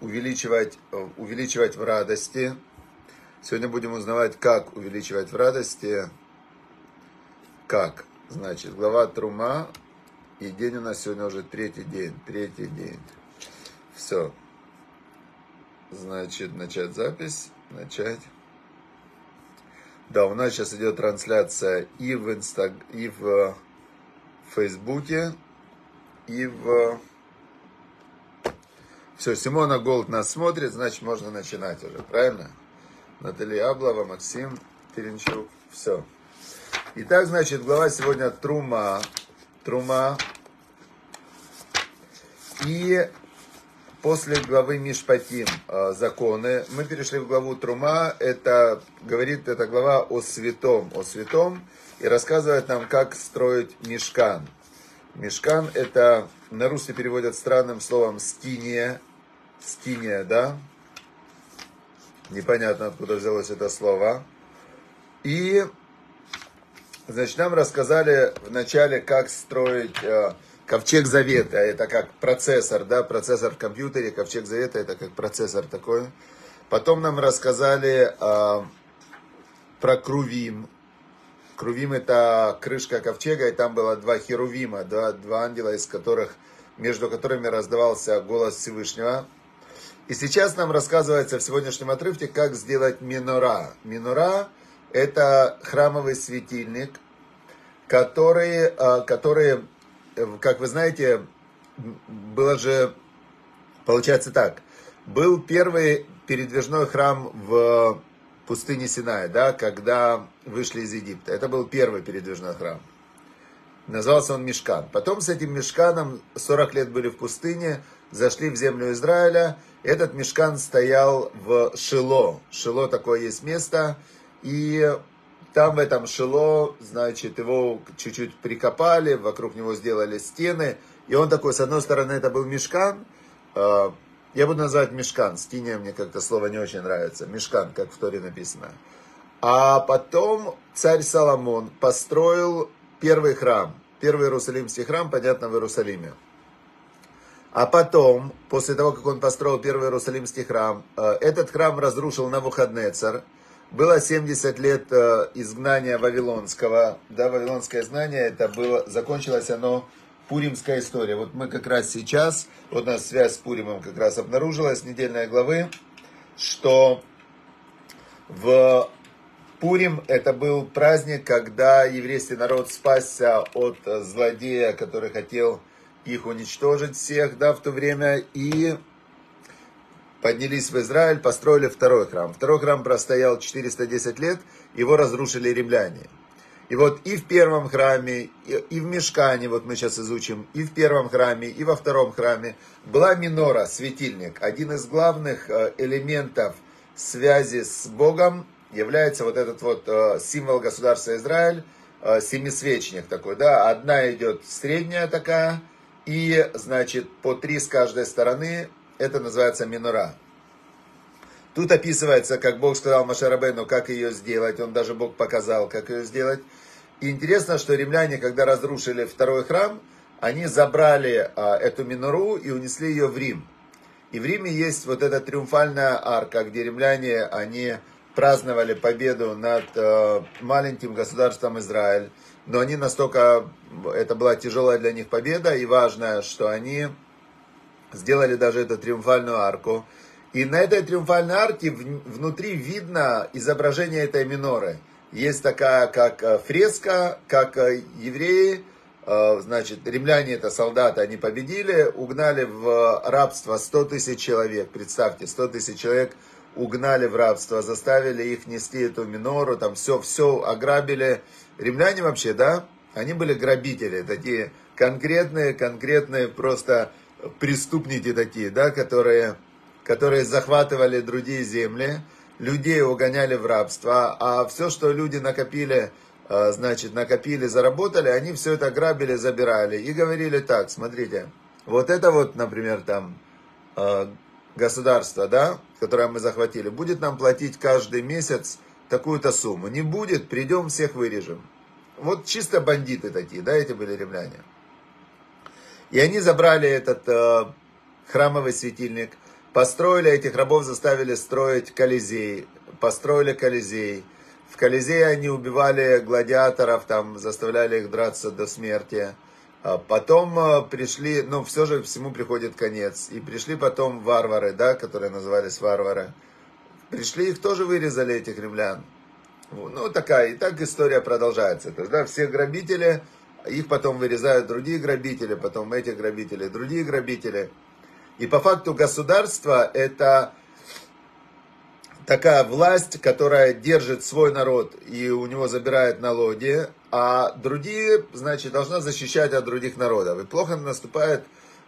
увеличивать, увеличивать в радости. Сегодня будем узнавать, как увеличивать в радости. Как? Значит, глава Трума. И день у нас сегодня уже третий день. Третий день. Все. Значит, начать запись. Начать. Да, у нас сейчас идет трансляция и в, инстаг... и в Фейсбуке, и в... Все, Симона Голд нас смотрит, значит, можно начинать уже, правильно? Наталья Аблова, Максим Теренчук, все. Итак, значит, глава сегодня Трума. Трума. И после главы Мишпатим, э, законы, мы перешли в главу Трума. Это говорит эта глава о святом, о святом и рассказывает нам, как строить мешкан. Мешкан это на русский переводят странным словом стиния, стиния, да? Непонятно, откуда взялось это слово. И, значит, нам рассказали вначале, как строить э, ковчег завета. Это как процессор, да, процессор в компьютере. Ковчег завета это как процессор такой. Потом нам рассказали э, про Крувим. Крувим это крышка ковчега, и там было два херувима, да, два ангела, из которых, между которыми раздавался голос Всевышнего. И сейчас нам рассказывается в сегодняшнем отрывке, как сделать минора. Минора – это храмовый светильник, который, а, который, как вы знаете, было же, получается так, был первый передвижной храм в пустыне Синай, да, когда вышли из Египта. Это был первый передвижной храм. Назывался он Мешкан. Потом с этим Мешканом 40 лет были в пустыне, зашли в землю Израиля – этот мешкан стоял в Шило. Шило такое есть место. И там в этом Шило, значит, его чуть-чуть прикопали, вокруг него сделали стены. И он такой, с одной стороны, это был мешкан. Я буду называть мешкан. Стиния мне как-то слово не очень нравится. Мешкан, как в Торе написано. А потом царь Соломон построил первый храм. Первый Иерусалимский храм, понятно, в Иерусалиме. А потом, после того, как он построил первый Иерусалимский храм, э, этот храм разрушил Навуходнецар. Было 70 лет э, изгнания Вавилонского. Да, Вавилонское изгнание, это было, закончилось оно Пуримская история. Вот мы как раз сейчас, вот у нас связь с Пуримом как раз обнаружилась, недельной главы, что в Пурим это был праздник, когда еврейский народ спасся от злодея, который хотел их уничтожить всех, да, в то время, и поднялись в Израиль, построили второй храм. Второй храм простоял 410 лет, его разрушили римляне. И вот и в первом храме, и в Мешкане, вот мы сейчас изучим, и в первом храме, и во втором храме была минора, светильник. Один из главных э, элементов связи с Богом является вот этот вот э, символ государства Израиль, э, семисвечник такой, да, одна идет средняя такая, и, значит, по три с каждой стороны, это называется минура. Тут описывается, как Бог сказал Машарабену, как ее сделать, он даже Бог показал, как ее сделать. И интересно, что римляне, когда разрушили второй храм, они забрали а, эту минору и унесли ее в Рим. И в Риме есть вот эта триумфальная арка, где римляне, они праздновали победу над а, маленьким государством Израиль но они настолько, это была тяжелая для них победа, и важно, что они сделали даже эту триумфальную арку. И на этой триумфальной арке внутри видно изображение этой миноры. Есть такая, как э, фреска, как э, евреи, э, значит, римляне это солдаты, они победили, угнали в рабство 100 тысяч человек. Представьте, 100 тысяч человек угнали в рабство, заставили их нести эту минору, там все, все ограбили, Римляне вообще, да, они были грабители, такие конкретные, конкретные просто преступники такие, да, которые, которые захватывали другие земли, людей угоняли в рабство, а все, что люди накопили, а, значит, накопили, заработали, они все это грабили, забирали и говорили так, смотрите, вот это вот, например, там, а, государство, да, которое мы захватили, будет нам платить каждый месяц такую-то сумму. Не будет, придем, всех вырежем. Вот чисто бандиты такие, да, эти были римляне. И они забрали этот э, храмовый светильник. Построили этих рабов, заставили строить Колизей. Построили Колизей. В Колизее они убивали гладиаторов, там заставляли их драться до смерти. А потом э, пришли, ну все же всему приходит конец. И пришли потом варвары, да, которые назывались варвары. Пришли, их тоже вырезали, этих римлян. Ну, такая, и так история продолжается. То есть, да, все грабители, их потом вырезают другие грабители, потом этих грабителей, другие грабители. И по факту государство это такая власть, которая держит свой народ и у него забирает налоги, а другие, значит, должна защищать от других народов. И плохо наступает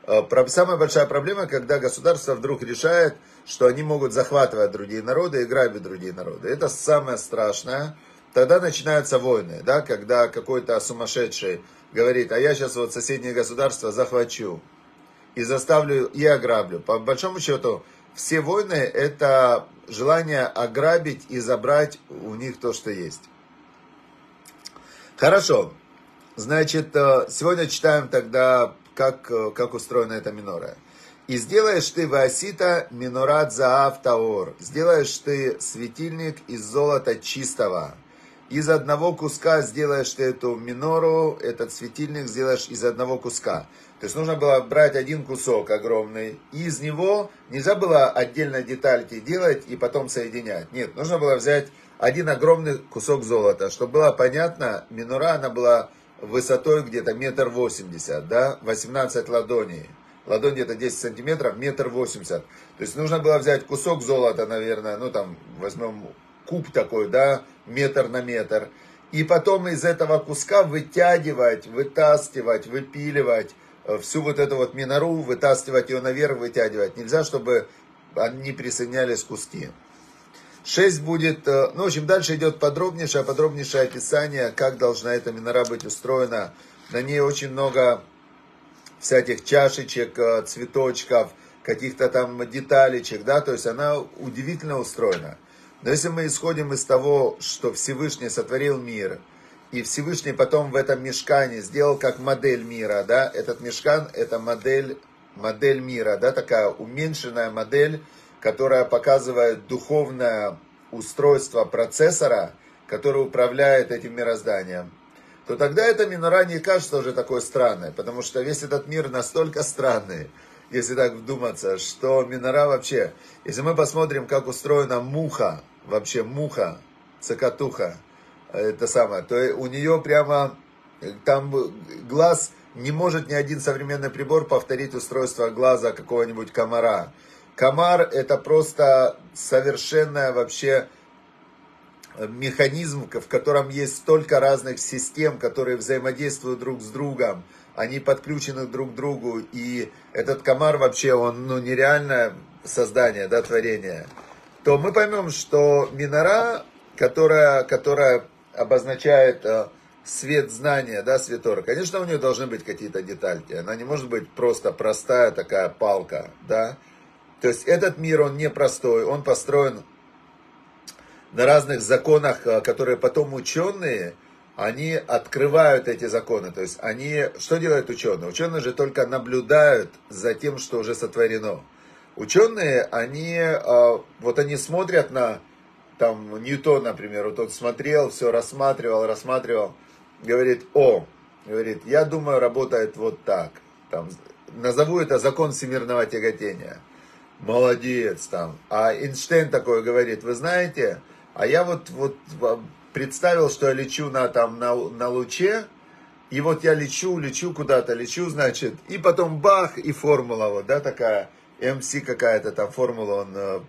Э, самая большая проблема, когда государство вдруг решает, что они могут захватывать другие народы и грабить другие народы. Это самое страшное. Тогда начинаются войны, да, когда какой-то сумасшедший говорит, а я сейчас вот соседнее государство захвачу и заставлю и ограблю. По большому счету, все войны это желание ограбить и забрать у них то, что есть. Хорошо. Значит, э, сегодня читаем тогда как, э, как устроена эта минора. И сделаешь ты васита минорат заав таор. Сделаешь ты светильник из золота чистого. Из одного куска сделаешь ты эту минору, этот светильник сделаешь из одного куска. То есть нужно было брать один кусок огромный, и из него нельзя было отдельно детальки делать и потом соединять. Нет, нужно было взять один огромный кусок золота, чтобы было понятно, минора она была высотой где-то метр восемьдесят, да, 18 ладоней. Ладонь где-то 10 сантиметров, метр восемьдесят. То есть нужно было взять кусок золота, наверное, ну там возьмем куб такой, да, метр на метр. И потом из этого куска вытягивать, вытаскивать, выпиливать э, всю вот эту вот минору, вытаскивать ее наверх, вытягивать. Нельзя, чтобы они присоединялись куски. 6 будет, э, ну, в общем, дальше идет подробнейшее, подробнейшее описание, как должна эта минора быть устроена. На ней очень много всяких чашечек, э, цветочков, каких-то там деталечек, да, то есть она удивительно устроена. Но если мы исходим из того, что Всевышний сотворил мир, и Всевышний потом в этом мешкане сделал как модель мира, да, этот мешкан это модель, модель мира, да, такая уменьшенная модель, которая показывает духовное устройство процессора, который управляет этим мирозданием, то тогда эта минора не кажется уже такой странной, потому что весь этот мир настолько странный, если так вдуматься, что минора вообще, если мы посмотрим, как устроена муха, вообще муха, цокотуха, это самое, то у нее прямо там глаз не может ни один современный прибор повторить устройство глаза какого-нибудь комара. Комар это просто совершенная вообще механизм, в котором есть столько разных систем, которые взаимодействуют друг с другом, они подключены друг к другу, и этот комар вообще, он ну, нереальное создание, да, творение, то мы поймем, что минора, которая, которая обозначает э, свет знания, да, светора, конечно, у нее должны быть какие-то детальки, она не может быть просто простая такая палка, да, то есть этот мир, он непростой, он построен на разных законах, э, которые потом ученые, они открывают эти законы. То есть они, что делают ученые? Ученые же только наблюдают за тем, что уже сотворено. Ученые, они, э, вот они смотрят на, там, Ньютон, например, вот он смотрел, все рассматривал, рассматривал, говорит, о, говорит, я думаю, работает вот так. Там, назову это закон всемирного тяготения молодец там. А Эйнштейн такой говорит, вы знаете, а я вот, вот представил, что я лечу на, там, на, на луче, и вот я лечу, лечу куда-то, лечу, значит, и потом бах, и формула вот, да, такая, МС какая-то там формула он э,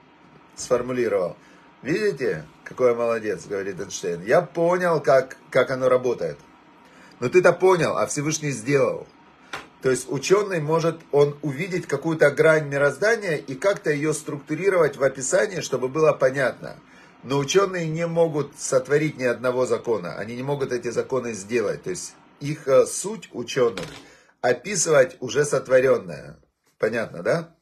сформулировал. Видите, какой молодец, говорит Эйнштейн. Я понял, как, как оно работает. Но ты-то понял, а Всевышний сделал. То есть ученый может он увидеть какую-то грань мироздания и как-то ее структурировать в описании, чтобы было понятно. Но ученые не могут сотворить ни одного закона, они не могут эти законы сделать. То есть их э, суть ученых описывать уже сотворенное. Понятно, да?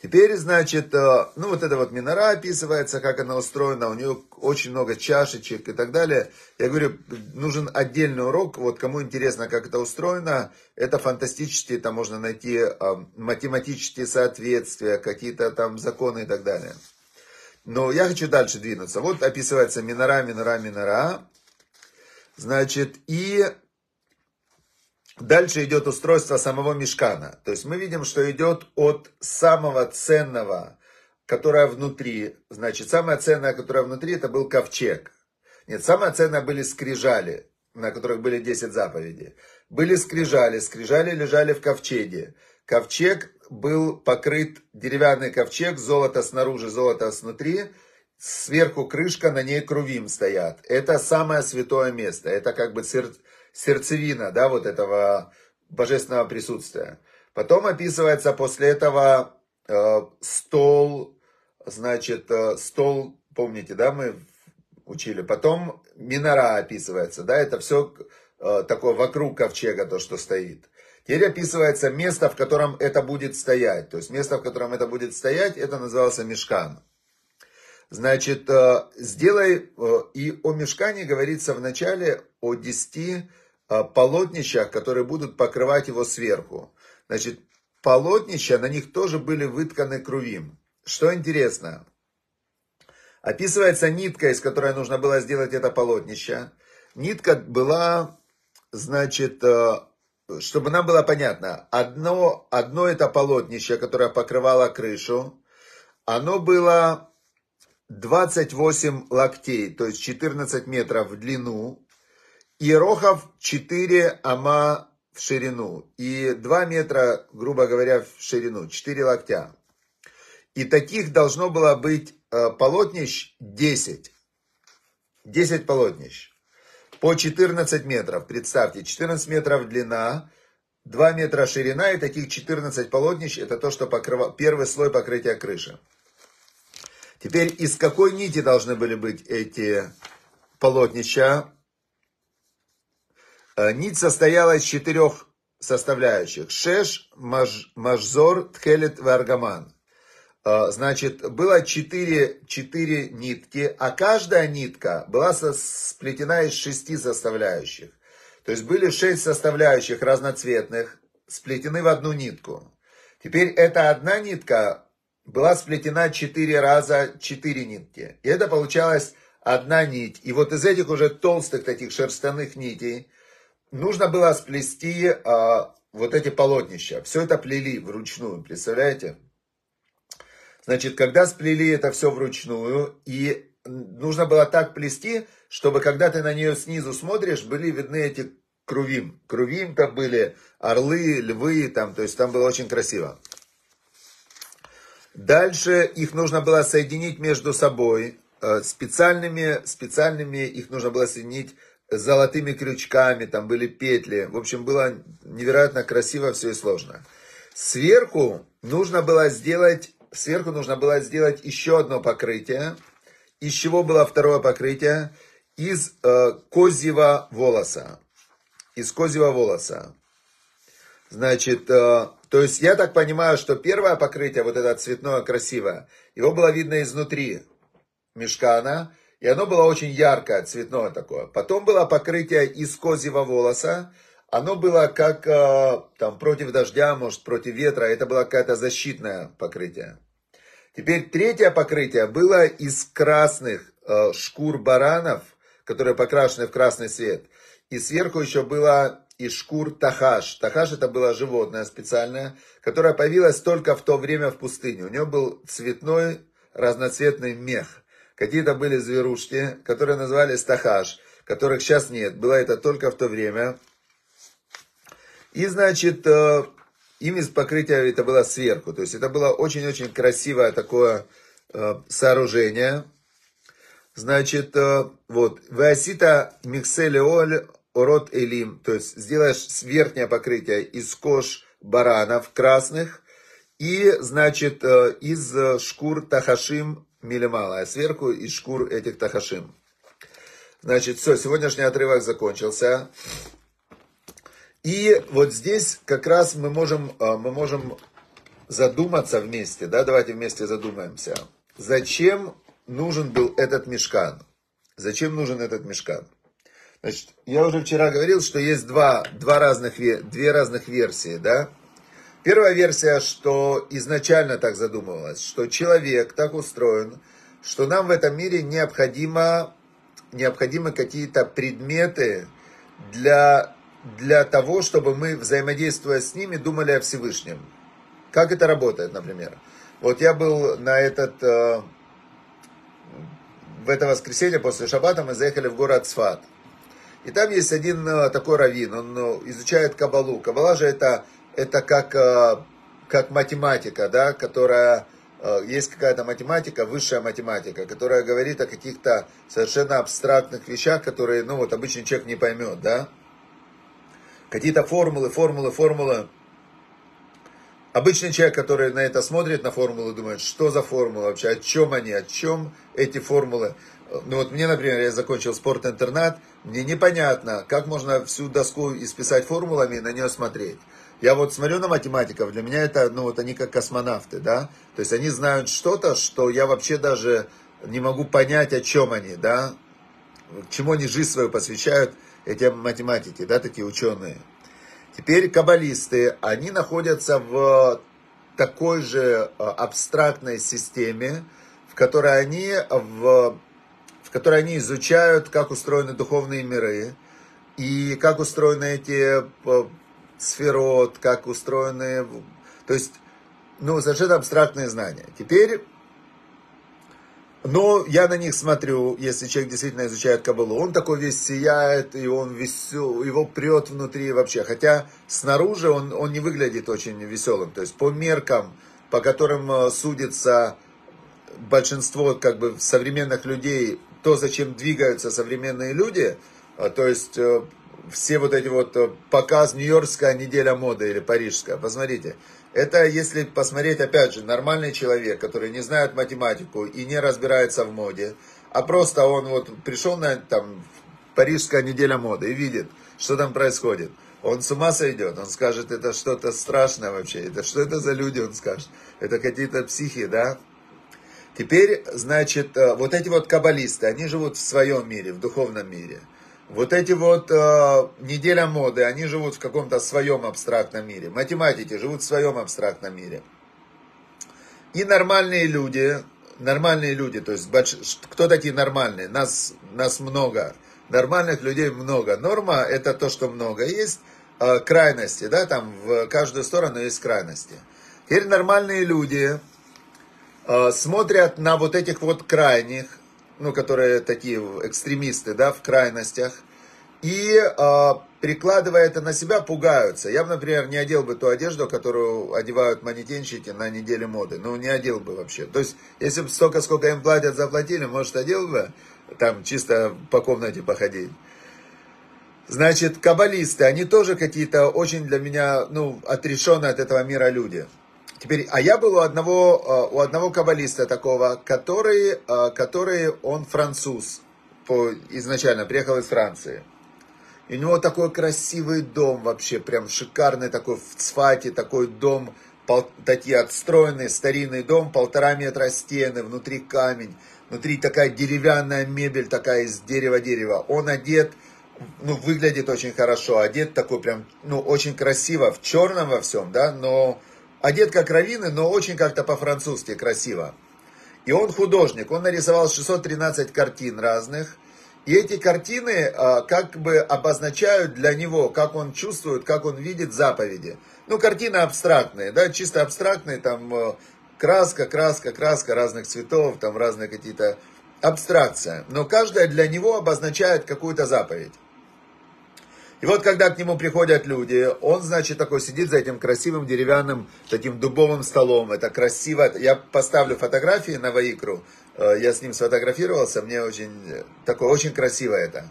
Теперь, значит, э, ну вот это вот минора описывается, как она устроена, у нее очень много чашечек и так далее. Я говорю, нужен отдельный урок, вот кому интересно, как это устроено, это фантастические, там можно найти э, математические соответствия, какие-то там законы и так далее. Но я хочу дальше двинуться. Вот описывается минора, минора, минора. Значит, и Дальше идет устройство самого мешкана. То есть мы видим, что идет от самого ценного, которое внутри. Значит, самое ценное, которое внутри, это был ковчег. Нет, самое ценное были скрижали, на которых были 10 заповедей. Были скрижали, скрижали лежали в ковчеге. Ковчег был покрыт, деревянный ковчег, золото снаружи, золото снутри. Сверху крышка, на ней крувим стоят. Это самое святое место. Это как бы сердце сердцевина, да, вот этого божественного присутствия. Потом описывается после этого э, стол, значит, э, стол, помните, да, мы учили. Потом минора описывается, да, это все э, такое вокруг ковчега, то, что стоит. Теперь описывается место, в котором это будет стоять. То есть место, в котором это будет стоять, это назывался мешкан. Значит, э, сделай, э, и о мешкане говорится в начале о десяти полотнищах, которые будут покрывать его сверху. Значит, полотнища, на них тоже были вытканы крувим. Что интересно, описывается нитка, из которой нужно было сделать это полотнище. Нитка была, значит, э, чтобы нам было понятно, одно, одно это полотнище, которое покрывало крышу, оно было 28 локтей, то есть 14 метров в длину, Иерохов 4 ама в ширину и 2 метра, грубо говоря, в ширину, 4 локтя. И таких должно было быть э, полотнищ 10. 10 полотнищ. По 14 метров. Представьте, 14 метров длина, 2 метра ширина и таких 14 полотнищ. Это то, что покрывал первый слой покрытия крыши. Теперь из какой нити должны были быть эти полотнища? Э, нить состояла из четырех составляющих. Шеш, маж, Мажзор, Тхелет и Аргаман. Э, значит, было четыре, четыре нитки, а каждая нитка была сплетена из шести составляющих. То есть были шесть составляющих разноцветных, сплетены в одну нитку. Теперь эта одна нитка была сплетена четыре раза, четыре нитки. И это получалась одна нить. И вот из этих уже толстых таких шерстяных нитей, нужно было сплести а, вот эти полотнища. Все это плели вручную, представляете? Значит, когда сплели это все вручную, и нужно было так плести, чтобы когда ты на нее снизу смотришь, были видны эти крувим. Крувим там были орлы, львы, там, то есть там было очень красиво. Дальше их нужно было соединить между собой. Э, специальными, специальными их нужно было соединить золотыми крючками, там были петли. В общем, было невероятно красиво все и сложно. Сверху нужно было сделать, сверху нужно было сделать еще одно покрытие. Из чего было второе покрытие? Из э, козьего волоса. Из козьего волоса. Значит, э, то есть я так понимаю, что первое покрытие, вот это цветное, красивое, его было видно изнутри мешкана, и оно было очень яркое, цветное такое. Потом было покрытие из козьего волоса. Оно было как э, там против дождя, может против ветра. Это было какое-то защитное покрытие. Теперь третье покрытие было из красных э, шкур баранов, которые покрашены в красный цвет. И сверху еще было из шкур тахаш. Тахаш это было животное специальное, которое появилось только в то время в пустыне. У него был цветной разноцветный мех. Какие-то были зверушки, которые назывались тахаш, которых сейчас нет. Было это только в то время. И, значит, э, им из покрытия это было сверху. То есть это было очень-очень красивое такое э, сооружение. Значит, э, вот, Васита Микселеоль Орот Элим, то есть сделаешь верхнее покрытие из кож баранов красных и, значит, из шкур тахашим милимала, а сверху из шкур этих тахашим. Значит, все, сегодняшний отрывок закончился. И вот здесь как раз мы можем, а, мы можем задуматься вместе, да, давайте вместе задумаемся. Зачем нужен был этот мешкан? Зачем нужен этот мешкан? Значит, я уже вчера говорил, что есть два, два разных, две разных версии, да. Первая версия, что изначально так задумывалось, что человек так устроен, что нам в этом мире необходимо, необходимы какие-то предметы для, для того, чтобы мы, взаимодействуя с ними, думали о Всевышнем. Как это работает, например? Вот я был на этот, э, в это воскресенье после шаббата мы заехали в город Сфат. И там есть один э, такой раввин, он э, изучает Кабалу. Кабала же это, это как, как математика, да, которая есть какая-то математика, высшая математика, которая говорит о каких-то совершенно абстрактных вещах, которые, ну вот, обычный человек не поймет, да. Какие-то формулы, формулы, формулы. Обычный человек, который на это смотрит, на формулы, думает, что за формулы вообще, о чем они, о чем эти формулы. Ну вот мне, например, я закончил спорт-интернат, мне непонятно, как можно всю доску исписать формулами и на нее смотреть. Я вот смотрю на математиков, для меня это, ну вот они как космонавты, да, то есть они знают что-то, что я вообще даже не могу понять, о чем они, да, чему они жизнь свою посвящают, эти математики, да, такие ученые. Теперь каббалисты, они находятся в такой же э, абстрактной системе, в которой они, в, в которой они изучают, как устроены духовные миры, и как устроены эти э, сферот, как устроены, то есть, ну, совершенно абстрактные знания. Теперь но я на них смотрю, если человек действительно изучает Кабалу, он такой весь сияет, и он весел, его прет внутри вообще. Хотя снаружи он, он не выглядит очень веселым. То есть по меркам, по которым э, судится большинство как бы современных людей, то, зачем двигаются современные люди, э, то есть э, все вот эти вот показ Нью-Йоркская неделя моды или парижская, посмотрите, это, если посмотреть, опять же, нормальный человек, который не знает математику и не разбирается в моде, а просто он вот пришел на там, Парижская неделя моды и видит, что там происходит. Он с ума сойдет, он скажет, это что-то страшное вообще, это что это за люди, он скажет, это какие-то психи, да? Теперь, значит, э, вот эти вот каббалисты, они живут в своем мире, в духовном мире – вот эти вот э, неделя моды, они живут в каком-то своем абстрактном мире. Математики живут в своем абстрактном мире. И нормальные люди, нормальные люди, то есть больш... кто такие нормальные? Нас, нас много. Нормальных людей много. Норма это то, что много. Есть э, крайности, да, там в каждую сторону есть крайности. Теперь нормальные люди э, смотрят на вот этих вот крайних, ну, которые такие экстремисты, да, в крайностях, и э, прикладывая это на себя, пугаются. Я бы, например, не одел бы ту одежду, которую одевают манекенщики на неделе моды. Ну, не одел бы вообще. То есть, если бы столько, сколько им платят, заплатили, может, одел бы, там, чисто по комнате походить. Значит, каббалисты, они тоже какие-то очень для меня, ну, отрешенные от этого мира люди. Теперь, а я был у одного, э, у одного каббалиста такого, который, э, который он француз, по, изначально приехал из Франции. И у него такой красивый дом вообще, прям шикарный такой в Цфате, такой дом, пол, такие отстроенный старинный дом, полтора метра стены, внутри камень, внутри такая деревянная мебель, такая из дерева-дерева. Он одет, ну, выглядит очень хорошо, одет такой прям, ну, очень красиво, в черном во всем, да, но одет как раввины, но очень как-то по-французски красиво. И он художник, он нарисовал 613 картин разных. И эти картины а, как бы обозначают для него, как он чувствует, как он видит заповеди. Ну, картины абстрактные, да, чисто абстрактные, там э, краска, краска, краска разных цветов, там разные какие-то абстракция. Но каждая для него обозначает какую-то заповедь. И вот когда к нему приходят люди, он, значит, такой сидит за этим красивым деревянным таким дубовым столом. Это красиво. Я поставлю фотографии на Ваикру. Э, я с ним сфотографировался. Мне очень, такое, очень красиво это.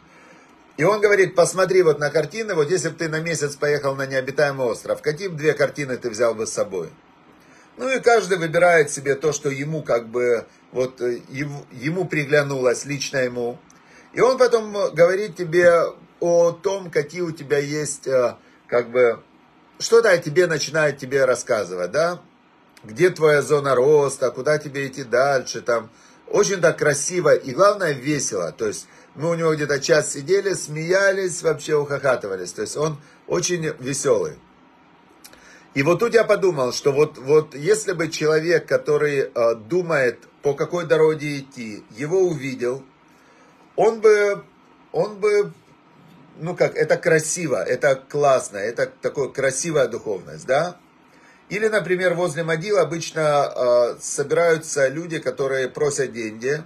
И он говорит, посмотри вот на картины, вот если бы ты на месяц поехал на необитаемый остров, какие две картины ты взял бы с собой? Ну и каждый выбирает себе то, что ему как бы, вот э, ему приглянулось, лично ему. И он потом говорит тебе, о том, какие у тебя есть, э, как бы, что-то о тебе начинает тебе рассказывать, да? где твоя зона роста, куда тебе идти дальше, там, очень так красиво и, главное, весело, то есть, мы у него где-то час сидели, смеялись, вообще ухахатывались, то есть, он очень веселый. И вот тут я подумал, что вот, вот если бы человек, который э, думает, по какой дороге идти, его увидел, он бы, он бы, ну как, это красиво, это классно, это такое красивая духовность, да? Или, например, возле могил обычно э, собираются люди, которые просят деньги.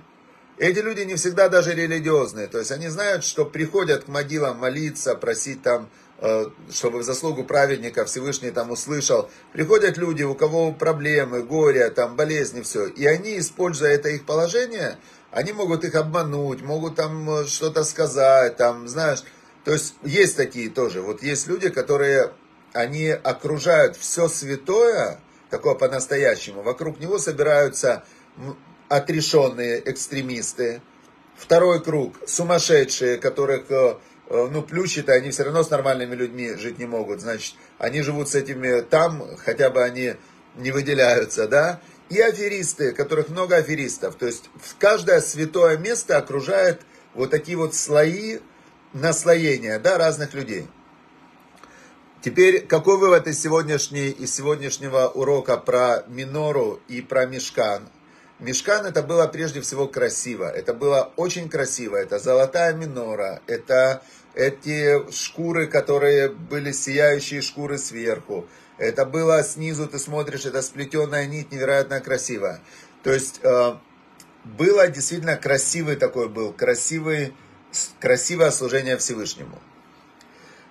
Эти люди не всегда даже религиозные, то есть они знают, что приходят к могилам молиться, просить там Э, чтобы в заслугу праведника Всевышний там услышал. Приходят люди, у кого проблемы, горе, там болезни, все. И они, используя это их положение, они могут их обмануть, могут там э, что-то сказать, там, знаешь. То есть есть такие тоже. Вот есть люди, которые, они окружают все святое, такое по-настоящему. Вокруг него собираются отрешенные экстремисты. Второй круг, сумасшедшие, которых э, Э, ну, плющи-то они все равно с нормальными людьми жить не могут. Значит, они живут с этими там, хотя бы они не выделяются, да. И аферисты, которых много аферистов. То есть, каждое святое место окружает вот такие вот слои наслоения, да, разных людей. Теперь, какой вывод из, сегодняшней, из сегодняшнего урока про минору и про мешкан? Мешкан это было прежде всего красиво. Это было очень красиво. Это золотая минора. Это эти шкуры, которые были сияющие шкуры сверху. Это было снизу, ты смотришь, это сплетенная нить, невероятно красивая. То есть э, было действительно красивый такой был, красивый, красивое служение Всевышнему.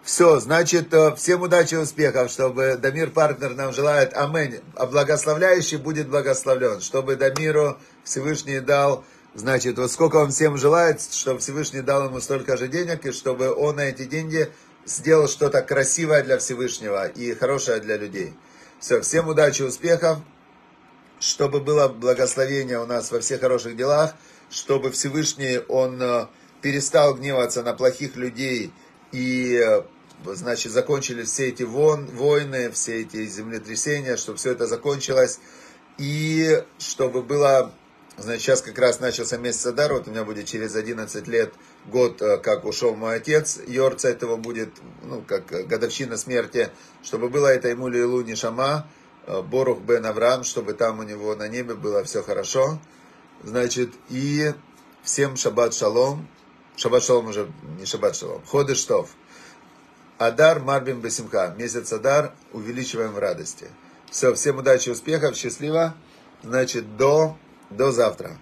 Все, значит, э, всем удачи и успехов, чтобы Дамир Партнер нам желает, аминь, а благословляющий будет благословлен, чтобы Дамиру Всевышний дал Значит, вот сколько он всем желает, чтобы Всевышний дал ему столько же денег, и чтобы он на эти деньги сделал что-то красивое для Всевышнего и хорошее для людей. Все, всем удачи, успехов, чтобы было благословение у нас во всех хороших делах, чтобы Всевышний, он э, перестал гневаться на плохих людей и, э, значит, закончились все эти вон, войны, все эти землетрясения, чтобы все это закончилось, и чтобы было Значит, сейчас как раз начался месяц Адар, вот у меня будет через 11 лет год, э, как ушел мой отец, Йорца этого будет, ну, как годовщина смерти, чтобы было это ему Лилу Нишама, э, Борух бен Авраам, чтобы там у него на небе было все хорошо. Значит, и всем шаббат шалом, шаббат шалом уже, не шаббат шалом, ходы штов. Адар Марбим Бесимха, месяц Адар, увеличиваем в радости. Все, всем удачи, успехов, счастливо. Значит, до до завтра.